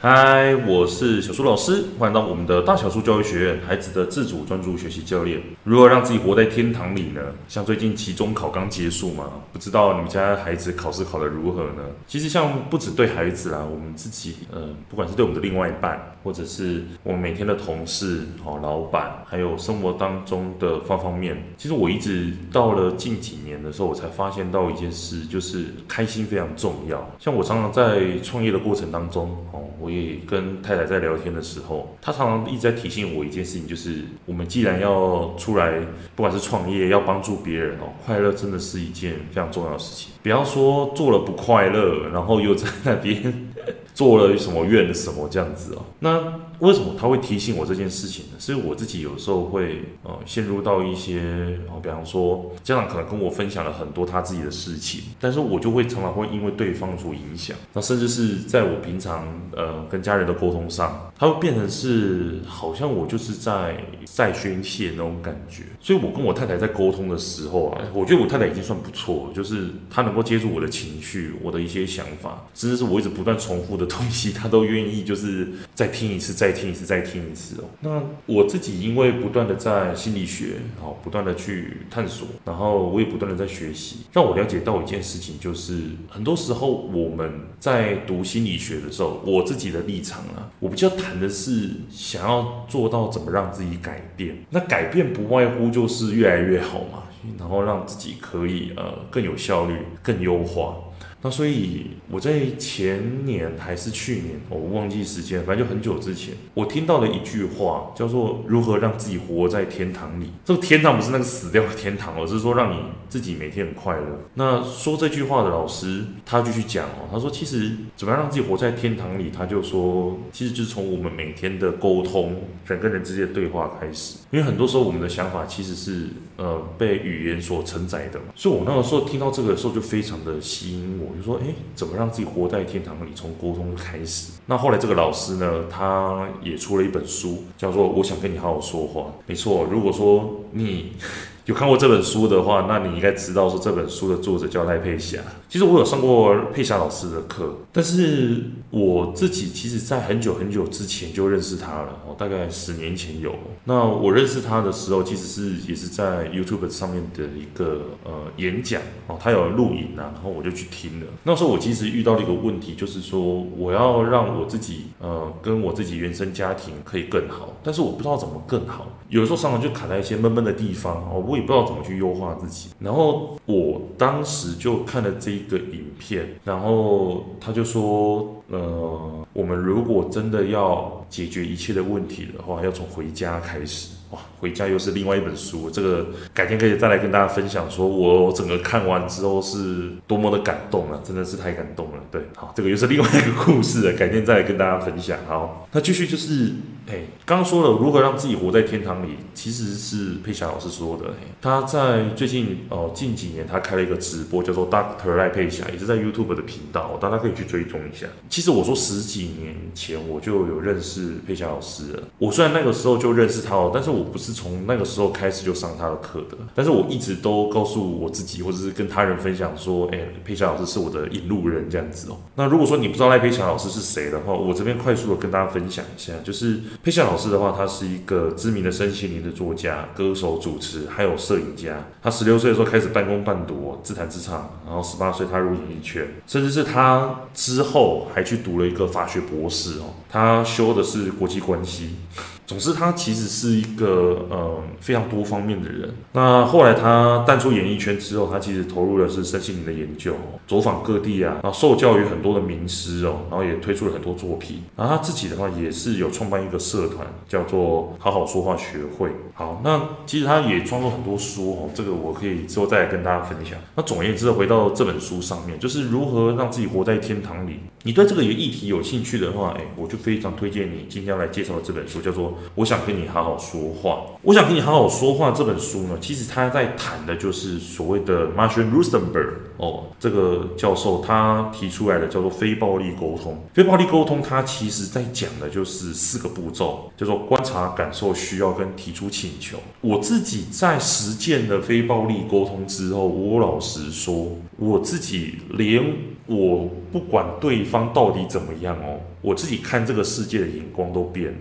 嗨，我是小苏老师，欢迎到我们的大小苏教育学院，孩子的自主专注学习教练。如何让自己活在天堂里呢？像最近期中考刚结束嘛，不知道你们家孩子考试考得如何呢？其实像不止对孩子啦，我们自己，呃，不管是对我们的另外一半，或者是我们每天的同事、哦，老板，还有生活当中的方方面面，其实我一直到了近几年的时候，我才发现到一件事，就是开心非常重要。像我常常在创业的过程当中，哦，我也跟太太在聊天的时候，她常常一直在提醒我一件事情，就是我们既然要出来，不管是创业，要帮助别人哦，快乐真的是一件非常重要的事情。不要说做了不快乐，然后又在那边做了什么怨什么这样子哦。那为什么他会提醒我这件事情呢？是我自己有时候会呃陷入到一些哦，比方说家长可能跟我分享了很多他自己的事情，但是我就会常常会因为对方所影响，那甚至是在我平常呃跟家人的沟通上，他会变成是好像我就是在在宣泄那种感觉。所以我跟我太太在沟通的时候啊，我觉得我太太已经算不错，就是她能够。接住我的情绪，我的一些想法，甚至是我一直不断重复的东西，他都愿意就是再听一次，再听一次，再听一次哦。那我自己因为不断的在心理学，好，不断的去探索，然后我也不断的在学习，让我了解到一件事情，就是很多时候我们在读心理学的时候，我自己的立场啊，我比较谈的是想要做到怎么让自己改变。那改变不外乎就是越来越好嘛。然后让自己可以呃更有效率、更优化。那所以我在前年还是去年，我忘记时间，反正就很久之前，我听到了一句话，叫做“如何让自己活在天堂里”。这个天堂不是那个死掉的天堂，而是说让你自己每天很快乐。那说这句话的老师，他就去讲哦，他说其实怎么样让自己活在天堂里，他就说其实就是从我们每天的沟通，人跟人之间的对话开始。因为很多时候我们的想法其实是呃被语言所承载的嘛，所以我那个时候听到这个的时候就非常的吸引我。就说，哎，怎么让自己活在天堂里？从沟通开始。那后来这个老师呢，他也出了一本书，叫做《我想跟你好好说话》。没错，如果说你 有看过这本书的话，那你应该知道说这本书的作者叫赖佩霞。其实我有上过佩霞老师的课，但是我自己其实在很久很久之前就认识他了，哦，大概十年前有。那我认识他的时候，其实是也是在 YouTube 上面的一个呃演讲哦，他有录影啊，然后我就去听了。那时候我其实遇到了一个问题，就是说我要让我自己呃跟我自己原生家庭可以更好，但是我不知道怎么更好，有的时候常常就卡在一些闷闷的地方哦，我也不知道怎么去优化自己。然后我当时就看了这。一个影片，然后他就说，呃，我们如果真的要解决一切的问题的话，要从回家开始。哇，回家又是另外一本书，这个改天可以再来跟大家分享，说我整个看完之后是多么的感动啊，真的是太感动了。对，好，这个又是另外一个故事了，改天再来跟大家分享。好，那继续就是，哎，刚刚说了如何让自己活在天堂里，其实是佩霞老师说的。他在最近哦近几年，他开了一个直播，叫做 Doctor 赖佩霞，也是在 YouTube 的频道，大家可以去追踪一下。其实我说十几年前我就有认识佩霞老师了，我虽然那个时候就认识他哦，但是我。我不是从那个时候开始就上他的课的，但是我一直都告诉我自己，或者是跟他人分享说，哎，佩霞老师是我的引路人这样子哦。那如果说你不知道赖佩霞老师是谁的话，我这边快速的跟大家分享一下，就是佩霞老师的话，他是一个知名的身心灵的作家、歌手、主持，还有摄影家。他十六岁的时候开始半工半读，自弹自唱，然后十八岁他入演艺圈，甚至是他之后还去读了一个法学博士哦，他修的是国际关系。总之，他其实是一个呃非常多方面的人。那后来他淡出演艺圈之后，他其实投入的是身心灵的研究，走访各地啊，然后受教于很多的名师哦，然后也推出了很多作品。然后他自己的话也是有创办一个社团，叫做好好说话学会。好，那其实他也创作很多书哦，这个我可以之后再来跟大家分享。那总而言之，回到这本书上面，就是如何让自己活在天堂里。你对这个议题有兴趣的话，哎，我就非常推荐你今天要来介绍的这本书，叫做。我想跟你好好说话。我想跟你好好说话这本书呢，其实他在谈的就是所谓的 Marshall Rosenberg 哦，这个教授他提出来的叫做非暴力沟通。非暴力沟通，它其实在讲的就是四个步骤，叫做观察、感受、需要跟提出请求。我自己在实践了非暴力沟通之后，我老实说，我自己连我不管对方到底怎么样哦，我自己看这个世界的眼光都变了。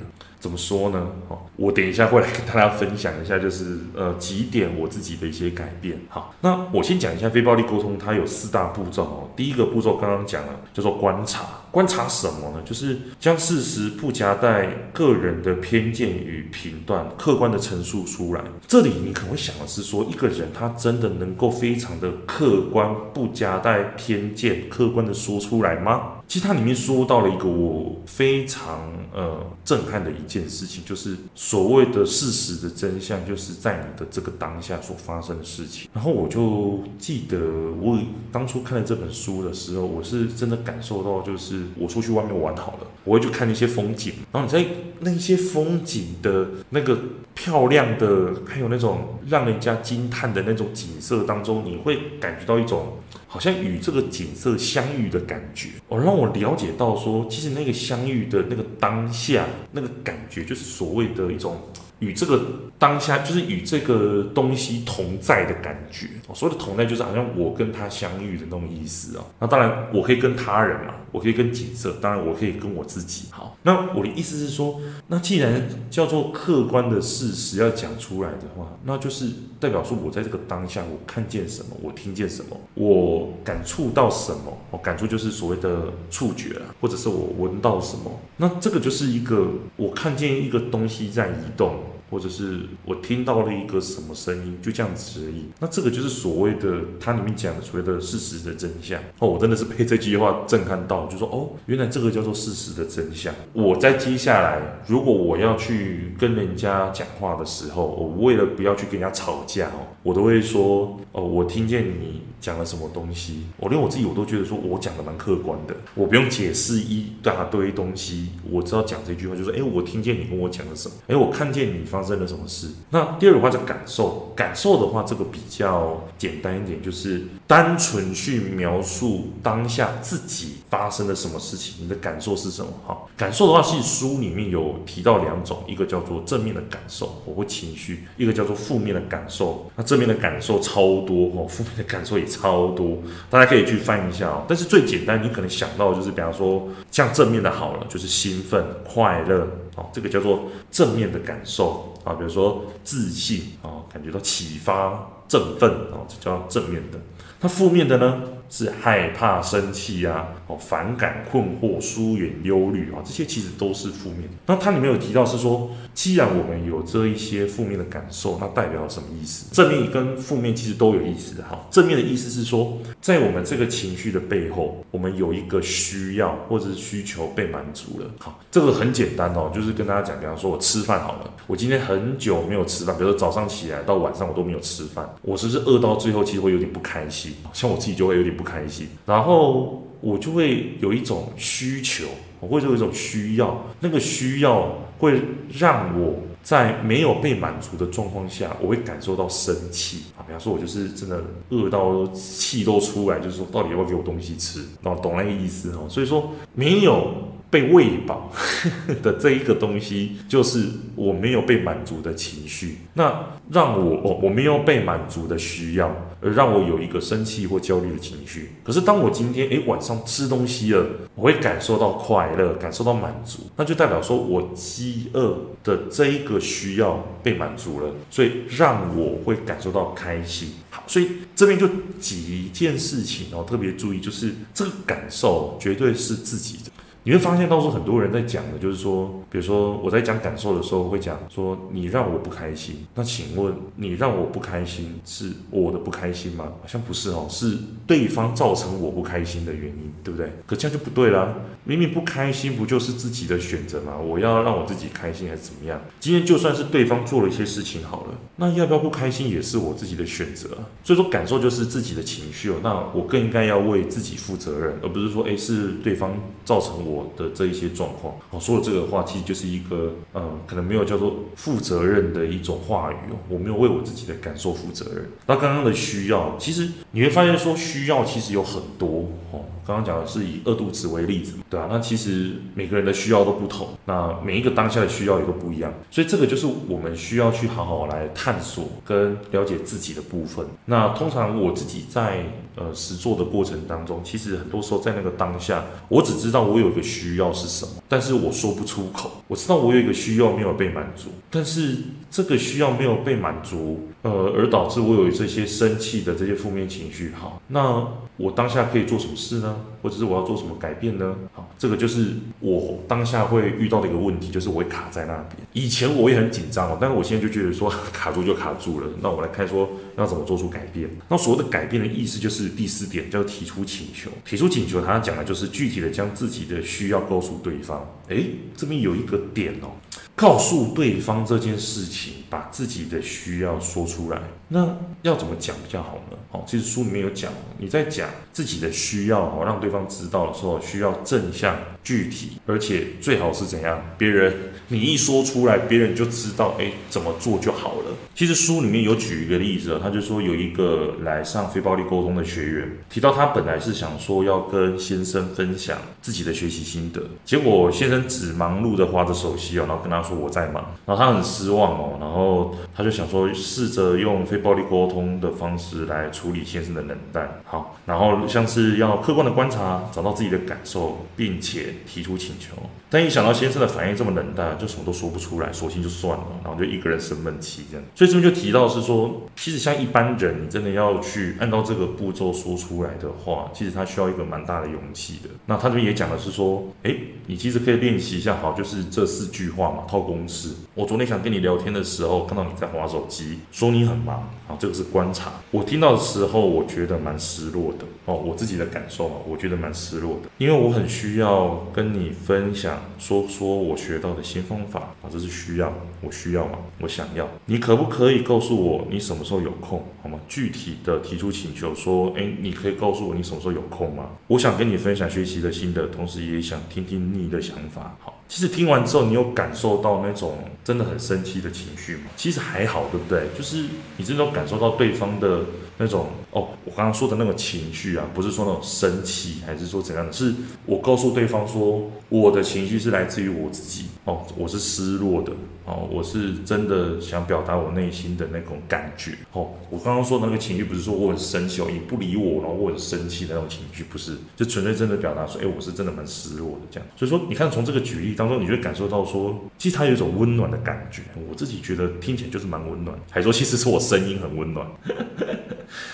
怎么说呢？哦，我等一下会来跟大家分享一下，就是呃几点我自己的一些改变。好，那我先讲一下非暴力沟通，它有四大步骤哦。第一个步骤刚刚讲了，叫做观察。观察什么呢？就是将事实不夹带个人的偏见与评断，客观的陈述出来。这里你可能会想的是说，一个人他真的能够非常的客观，不夹带偏见，客观的说出来吗？其实它里面说到了一个我非常呃震撼的一件事情，就是所谓的事实的真相，就是在你的这个当下所发生的事情。然后我就记得我当初看了这本书的时候，我是真的感受到，就是我出去外面玩好了，我会去看那些风景，然后你在那些风景的那个漂亮的，还有那种让人家惊叹的那种景色当中，你会感觉到一种。好像与这个景色相遇的感觉，哦，让我了解到说，其实那个相遇的那个当下，那个感觉，就是所谓的一种与这个当下，就是与这个东西同在的感觉。所谓的同在，就是好像我跟他相遇的那种意思啊。那当然，我可以跟他人嘛，我可以跟景色，当然我可以跟我自己。好，那我的意思是说，那既然叫做客观的事实要讲出来的话，那就是。代表说，我在这个当下，我看见什么，我听见什么，我感触到什么。我感触就是所谓的触觉啊，或者是我闻到什么。那这个就是一个我看见一个东西在移动。或者是我听到了一个什么声音，就这样子而已。那这个就是所谓的它里面讲的所谓的事实的真相哦。我真的是被这句话震撼到，就说哦，原来这个叫做事实的真相。我在接下来，如果我要去跟人家讲话的时候，我为了不要去跟人家吵架哦，我都会说哦，我听见你讲了什么东西。我连我自己我都觉得说我讲的蛮客观的，我不用解释一大堆东西，我知道讲这句话就是哎，我听见你跟我讲了什么，哎，我看见你发发生了什么事？那第二个话叫感受，感受的话，这个比较简单一点，就是单纯去描述当下自己发生了什么事情，你的感受是什么？哈，感受的话，其实书里面有提到两种，一个叫做正面的感受，我会情绪；一个叫做负面的感受。那正面的感受超多哦，负面的感受也超多，大家可以去翻一下哦。但是最简单，你可能想到的就是，比方说像正面的好了，就是兴奋、快乐。哦，这个叫做正面的感受啊，比如说自信啊，感觉到启发、振奋啊，这叫正面的。那负面的呢？是害怕、生气啊，哦，反感、困惑、疏远、忧虑啊，这些其实都是负面。那它里面有提到是说，既然我们有这一些负面的感受，那代表什么意思？正面跟负面其实都有意思的。哈，正面的意思是说，在我们这个情绪的背后，我们有一个需要或者是需求被满足了。好，这个很简单哦，就是跟大家讲，比方说我吃饭好了，我今天很久没有吃饭，比如说早上起来到晚上我都没有吃饭，我是不是饿到最后其实会有点不开心？像我自己就会有点。不开心，然后我就会有一种需求，我会有一种需要，那个需要会让我在没有被满足的状况下，我会感受到生气啊。比方说，我就是真的饿到气都出来，就是说，到底要不要给我东西吃？哦懂那个意思哦。所以说，没有被喂饱 的这一个东西，就是我没有被满足的情绪。那让我哦，我没有被满足的需要。而让我有一个生气或焦虑的情绪。可是当我今天诶晚上吃东西了，我会感受到快乐，感受到满足，那就代表说我饥饿的这一个需要被满足了，所以让我会感受到开心。好，所以这边就几件事情哦，特别注意，就是这个感受绝对是自己的。你会发现，到时候很多人在讲的，就是说，比如说我在讲感受的时候，会讲说你让我不开心。那请问你让我不开心是我的不开心吗？好像不是哦，是对方造成我不开心的原因，对不对？可这样就不对啦。明明不开心不就是自己的选择吗？我要让我自己开心还是怎么样？今天就算是对方做了一些事情好了，那要不要不开心也是我自己的选择。所以说感受就是自己的情绪哦，那我更应该要为自己负责任，而不是说诶是对方造成我。的这一些状况，我说了这个话，其就是一个，嗯，可能没有叫做负责任的一种话语哦。我没有为我自己的感受负责任。那刚刚的需要，其实你会发现说需要其实有很多哦。刚刚讲的是以饿肚子为例子，对啊，那其实每个人的需要都不同，那每一个当下的需要也都不一样，所以这个就是我们需要去好好来探索跟了解自己的部分。那通常我自己在呃实做的过程当中，其实很多时候在那个当下，我只知道我有一个需要是什么，但是我说不出口。我知道我有一个需要没有被满足，但是这个需要没有被满足，呃，而导致我有这些生气的这些负面情绪。好，那我当下可以做什么事呢？或者是我要做什么改变呢？好，这个就是我当下会遇到的一个问题，就是我会卡在那边。以前我也很紧张哦，但是我现在就觉得说 卡住就卡住了。那我们来看说要怎么做出改变。那所谓的改变的意思就是第四点，叫提出请求。提出请求，他讲的就是具体的将自己的需要告诉对方。诶，这边有一个点哦。告诉对方这件事情，把自己的需要说出来，那要怎么讲比较好呢？哦，其实书里面有讲，你在讲自己的需要哦，让对方知道的时候，需要正向、Все. 具体，而且最好是怎样？别人你一说出来，别人就知道，哎，怎么做就好了。其实书里面有举一个例子，他就说有一个来上非暴力沟通的学员，提到他本来是想说要跟先生分享自己的学习心得，结果先生只忙碌的划着手机哦，然后跟他说我在忙，然后他很失望哦，然后他就想说试着用非暴力沟通的方式来处理先生的冷淡，好，然后像是要客观的观察，找到自己的感受，并且提出请求。但一想到先生的反应这么冷淡，就什么都说不出来，索性就算了，然后就一个人生闷气这样。所以这边就提到是说，其实像一般人，你真的要去按照这个步骤说出来的话，其实他需要一个蛮大的勇气的。那他这边也讲的是说，诶，你其实可以练习一下，好，就是这四句话嘛，套公式。我昨天想跟你聊天的时候，看到你在滑手机，说你很忙，好，这个是观察。我听到的时候，我觉得蛮失落的哦，我自己的感受啊，我觉得蛮失落的，因为我很需要跟你分享。说说我学到的新方法啊，这是需要，我需要吗？我想要。你可不可以告诉我你什么时候有空，好吗？具体的提出请求，说，诶，你可以告诉我你什么时候有空吗？我想跟你分享学习的心得，同时也想听听你的想法。好，其实听完之后，你有感受到那种真的很生气的情绪吗？其实还好，对不对？就是你真的感受到对方的。那种哦，我刚刚说的那个情绪啊，不是说那种生气，还是说怎样的？是我告诉对方说，我的情绪是来自于我自己哦，我是失落的哦，我是真的想表达我内心的那种感觉哦。我刚刚说的那个情绪，不是说我很生气哦，你不理我，然后我很生气的那种情绪，不是，就纯粹真的表达说，哎，我是真的蛮失落的这样。所以说，你看从这个举例当中，你就会感受到说，其实它有一种温暖的感觉，我自己觉得听起来就是蛮温暖，还说其实是我声音很温暖。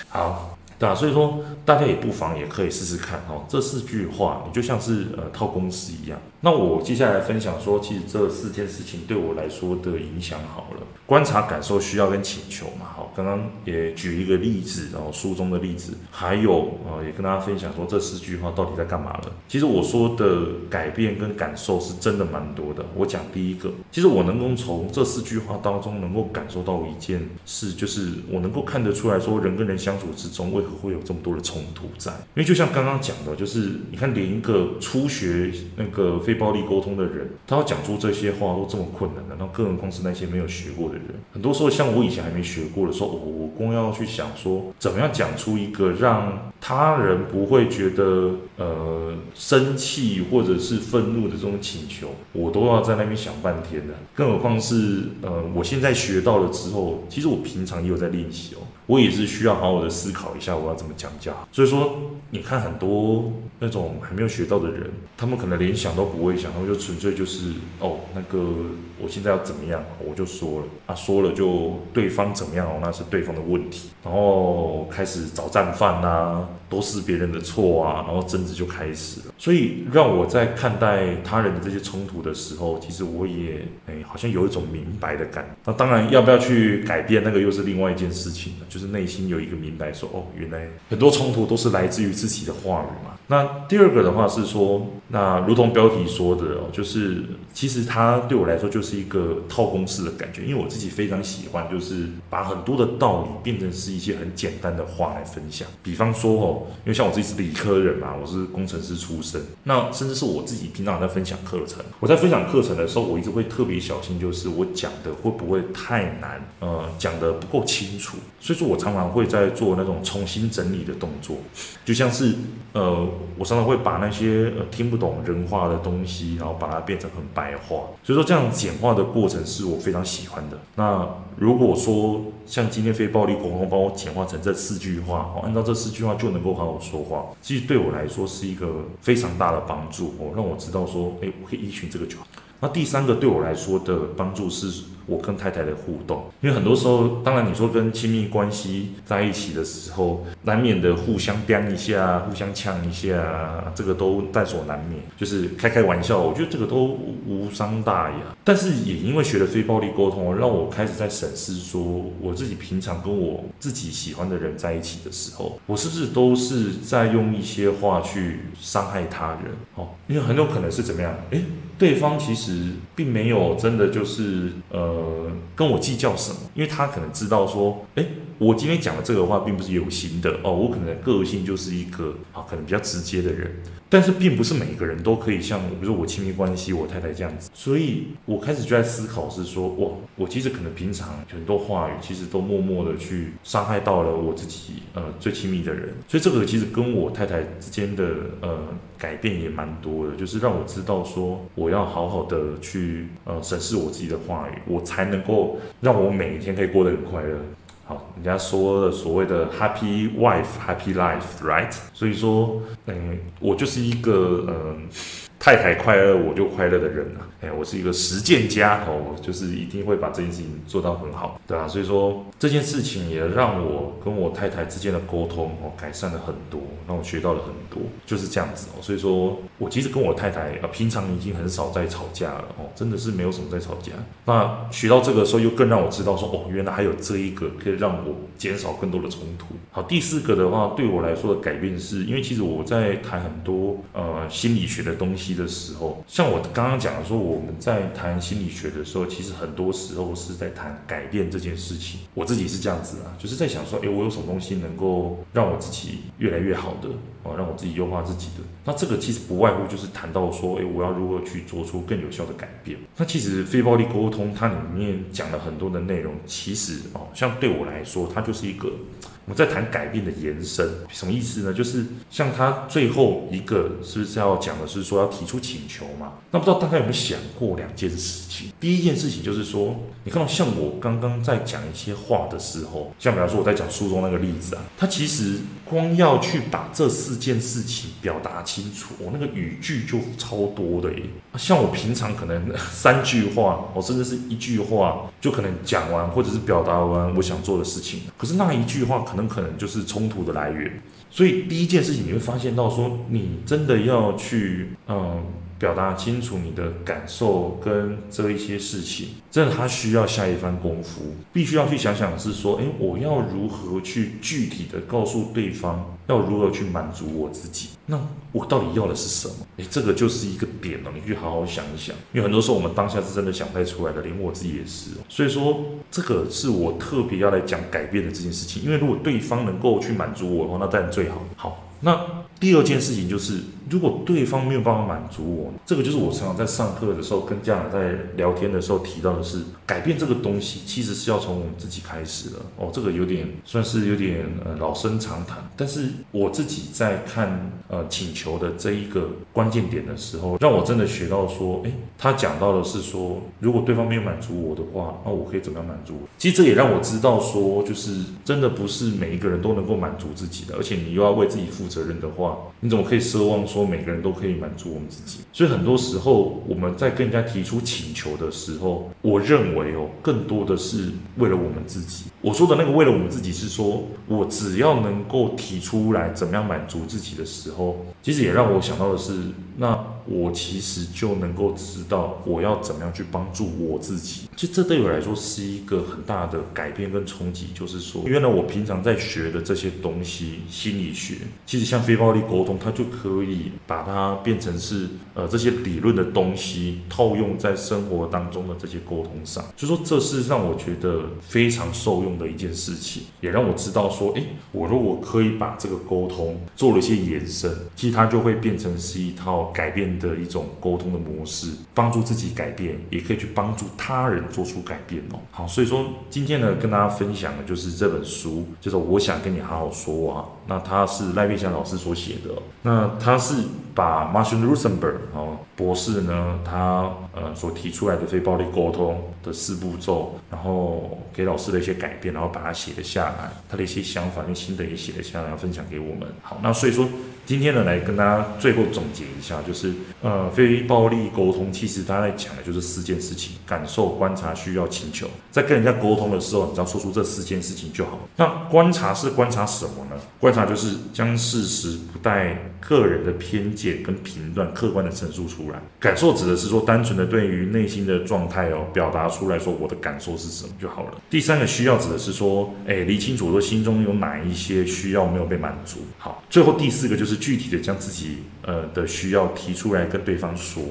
好，对啊，所以说大家也不妨也可以试试看哦。这四句话，你就像是呃套公式一样。那我接下来分享说，其实这四件事情对我来说的影响好了。观察、感受、需要跟请求嘛。好，刚刚也举一个例子，然后书中的例子，还有呃也跟大家分享说这四句话到底在干嘛了。其实我说的改变跟感受是真的蛮多的。我讲第一个，其实我能够从这四句话当中能够感受到一件事，就是我能够看得出来说人跟人相处之中为何会有这么多的冲突在。因为就像刚刚讲的，就是你看连一个初学那个非暴力沟通的人，他要讲出这些话都这么困难的，然后更何况是那些没有学过的人。很多时候，像我以前还没学过的时候，我我光要去想说，怎么样讲出一个让他人不会觉得呃生气或者是愤怒的这种请求，我都要在那边想半天的。更何况是呃，我现在学到了之后，其实我平常也有在练习哦。我也是需要好好的思考一下，我要怎么讲价。所以说，你看很多那种还没有学到的人，他们可能连想都不会想，他们就纯粹就是哦，那个我现在要怎么样，我就说了啊，说了就对方怎么样，那是对方的问题，然后开始找战犯呐，都是别人的错啊，然后争执就开始了。所以让我在看待他人的这些冲突的时候，其实我也哎，好像有一种明白的感。那当然，要不要去改变那个，又是另外一件事情了。就是内心有一个明白，说哦，原来很多冲突都是来自于自己的话语嘛。那第二个的话是说，那如同标题说的哦，就是其实它对我来说就是一个套公式的感觉，因为我自己非常喜欢，就是把很多的道理变成是一些很简单的话来分享。比方说哦，因为像我自己是理科人嘛，我是工程师出身，那甚至是我自己平常在分享课程，我在分享课程的时候，我一直会特别小心，就是我讲的会不会太难，呃，讲的不够清楚，所以说我常常会在做那种重新整理的动作，就像是呃，我常常会把那些呃听不懂人话的东西，然后把它变成很白话。所以说这样简化的过程是我非常喜欢的。那如果说像今天非暴力沟通帮我简化成这四句话，哦，按照这四句话就能够好好说话，其实对我来说是一个非常大的帮助哦，让我知道说，哎，我可以依循这个就好。那第三个对我来说的帮助是我跟太太的互动，因为很多时候，当然你说跟亲密关系在一起的时候，难免的互相飙一下，互相呛一下，这个都在所难免，就是开开玩笑，我觉得这个都无伤大雅。但是也因为学了非暴力沟通，让我开始在审视说，我自己平常跟我自己喜欢的人在一起的时候，我是不是都是在用一些话去伤害他人？哦，因为很有可能是怎么样？诶，对方其实并没有真的就是呃。跟我计较什么？因为他可能知道说，诶，我今天讲的这个话并不是有心的哦，我可能个性就是一个啊，可能比较直接的人。但是并不是每个人都可以像，比如说我亲密关系，我太太这样子，所以我开始就在思考是说，哇，我其实可能平常很多话语，其实都默默的去伤害到了我自己，呃，最亲密的人。所以这个其实跟我太太之间的呃改变也蛮多的，就是让我知道说，我要好好的去呃审视我自己的话语，我才能够让我每一天可以过得很快乐。好，人家说的所谓的 happy wife, happy life, right？所以说，嗯，我就是一个嗯。太太快乐，我就快乐的人啊！哎，我是一个实践家哦，就是一定会把这件事情做到很好，对啊，所以说这件事情也让我跟我太太之间的沟通哦改善了很多，让我学到了很多，就是这样子哦。所以说我其实跟我太太啊，平常已经很少在吵架了哦，真的是没有什么在吵架。那学到这个时候，又更让我知道说哦，原来还有这一个可以让我减少更多的冲突。好，第四个的话，对我来说的改变是因为其实我在谈很多呃心理学的东西的时候，像我刚刚讲的说，我们在谈心理学的时候，其实很多时候是在谈改变这件事情。我自己是这样子啊，就是在想说，诶，我有什么东西能够让我自己越来越好的啊，让我自己优化自己的。那这个其实不外乎就是谈到说，诶，我要如何去做出更有效的改变。那其实非暴力沟通它里面讲了很多的内容，其实哦，像对我来说，它就是一个。我们在谈改变的延伸，什么意思呢？就是像他最后一个是不是要讲的是说要提出请求嘛？那不知道大家有没有想过两件事情？第一件事情就是说，你看到像我刚刚在讲一些话的时候，像比方说我在讲书中那个例子啊，他其实光要去把这四件事情表达清楚，我那个语句就超多的耶。像我平常可能 三句话，我甚至是一句话就可能讲完或者是表达完我想做的事情，可是那一句话。可能可能就是冲突的来源，所以第一件事情你会发现到说，你真的要去嗯表达清楚你的感受跟这一些事情，真的他需要下一番功夫，必须要去想想是说，诶，我要如何去具体的告诉对方，要如何去满足我自己。那我到底要的是什么？诶，这个就是一个点了，你去好好想一想。因为很多时候我们当下是真的想不太出来的，连我自己也是。所以说，这个是我特别要来讲改变的这件事情。因为如果对方能够去满足我的话，那当然最好。好，那。第二件事情就是，如果对方没有办法满足我，这个就是我常常在上课的时候跟家长在聊天的时候提到的是，改变这个东西其实是要从我们自己开始的。哦，这个有点算是有点呃老生常谈，但是我自己在看呃请求的这一个关键点的时候，让我真的学到说，诶，他讲到的是说，如果对方没有满足我的话，那我可以怎么样满足？其实这也让我知道说，就是真的不是每一个人都能够满足自己的，而且你又要为自己负责责任的话。你怎么可以奢望说每个人都可以满足我们自己？所以很多时候我们在跟人家提出请求的时候，我认为哦，更多的是为了我们自己。我说的那个为了我们自己，是说我只要能够提出来怎么样满足自己的时候，其实也让我想到的是那。我其实就能够知道我要怎么样去帮助我自己。其实这对我来说是一个很大的改变跟冲击，就是说，原来我平常在学的这些东西，心理学，其实像非暴力沟通，它就可以把它变成是呃这些理论的东西套用在生活当中的这些沟通上。就说这是让我觉得非常受用的一件事情，也让我知道说，诶，我如果可以把这个沟通做了一些延伸，其实它就会变成是一套改变的一种沟通的模式，帮助自己改变，也可以去帮助他人做出改变哦。好，所以说今天呢，跟大家分享的就是这本书，就是我想跟你好好说啊。那它是赖佩霞老师所写的，那他是把 Marshall Rosenberg 哦博士呢，他呃所提出来的非暴力沟通的四步骤，然后给老师的一些改变，然后把它写了下来，他的一些想法跟心得也写了下来，分享给我们。好，那所以说。今天呢，来跟大家最后总结一下，就是呃，非暴力沟通，其实大家在讲的就是四件事情：感受、观察、需要、请求。在跟人家沟通的时候，你只要说出这四件事情就好。那观察是观察什么呢？观察就是将事实不带个人的偏见跟评断，客观的陈述出来。感受指的是说，单纯的对于内心的状态哦，表达出来说我的感受是什么就好了。第三个需要指的是说，哎，理清楚说心中有哪一些需要没有被满足。好，最后第四个就是。具体的将自己呃的需要提出来跟对方说，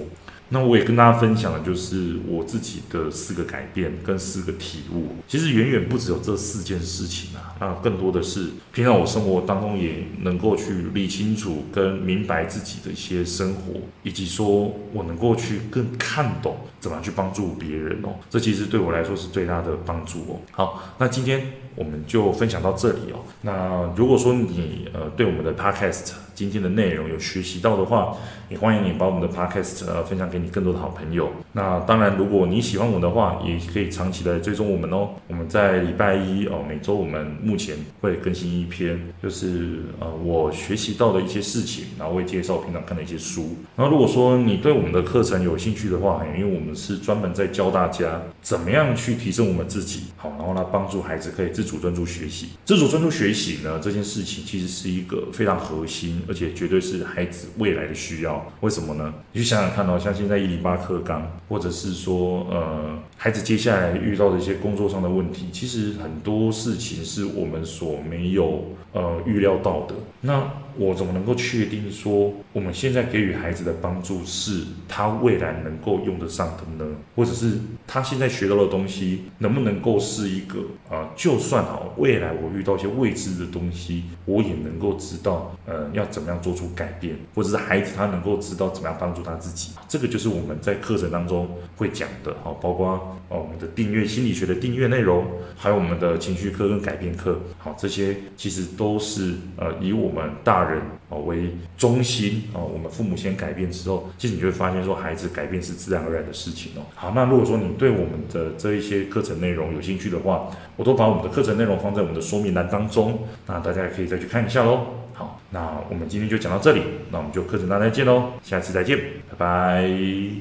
那我也跟大家分享的就是我自己的四个改变跟四个体悟，其实远远不只有这四件事情啊，那更多的是平常我生活当中也能够去理清楚跟明白自己的一些生活，以及说我能够去更看懂怎么去帮助别人哦，这其实对我来说是最大的帮助哦。好，那今天我们就分享到这里哦。那如果说你呃对我们的 Podcast 今天的内容有学习到的话，也欢迎你把我们的 podcast 呃分享给你更多的好朋友。那当然，如果你喜欢我的话，也可以长期的追踪我们哦。我们在礼拜一哦，每周我们目前会更新一篇，就是呃我学习到的一些事情，然后会介绍平常看的一些书。然后如果说你对我们的课程有兴趣的话，因为我们是专门在教大家怎么样去提升我们自己，好，然后呢帮助孩子可以自主专注学习。自主专注学习呢，这件事情其实是一个非常核心。而且绝对是孩子未来的需要，为什么呢？你去想想看哦，像现在一零八课纲，或者是说，呃，孩子接下来遇到的一些工作上的问题，其实很多事情是我们所没有呃预料到的。那我怎么能够确定说，我们现在给予孩子的帮助是他未来能够用得上的呢？或者是他现在学到的东西，能不能够是一个啊、就算好未来我遇到一些未知的东西，我也能够知道，呃，要怎么样做出改变，或者是孩子他能够知道怎么样帮助他自己。这个就是我们在课程当中会讲的，好，包括哦我们的订阅心理学的订阅内容，还有我们的情绪课跟改变课，好，这些其实都是呃以我们大。人哦为中心哦，我们父母先改变之后，其实你就会发现说，孩子改变是自然而然的事情哦。好，那如果说你对我们的这一些课程内容有兴趣的话，我都把我们的课程内容放在我们的说明栏当中，那大家也可以再去看一下喽。好，那我们今天就讲到这里，那我们就课程大家再见喽，下次再见，拜拜。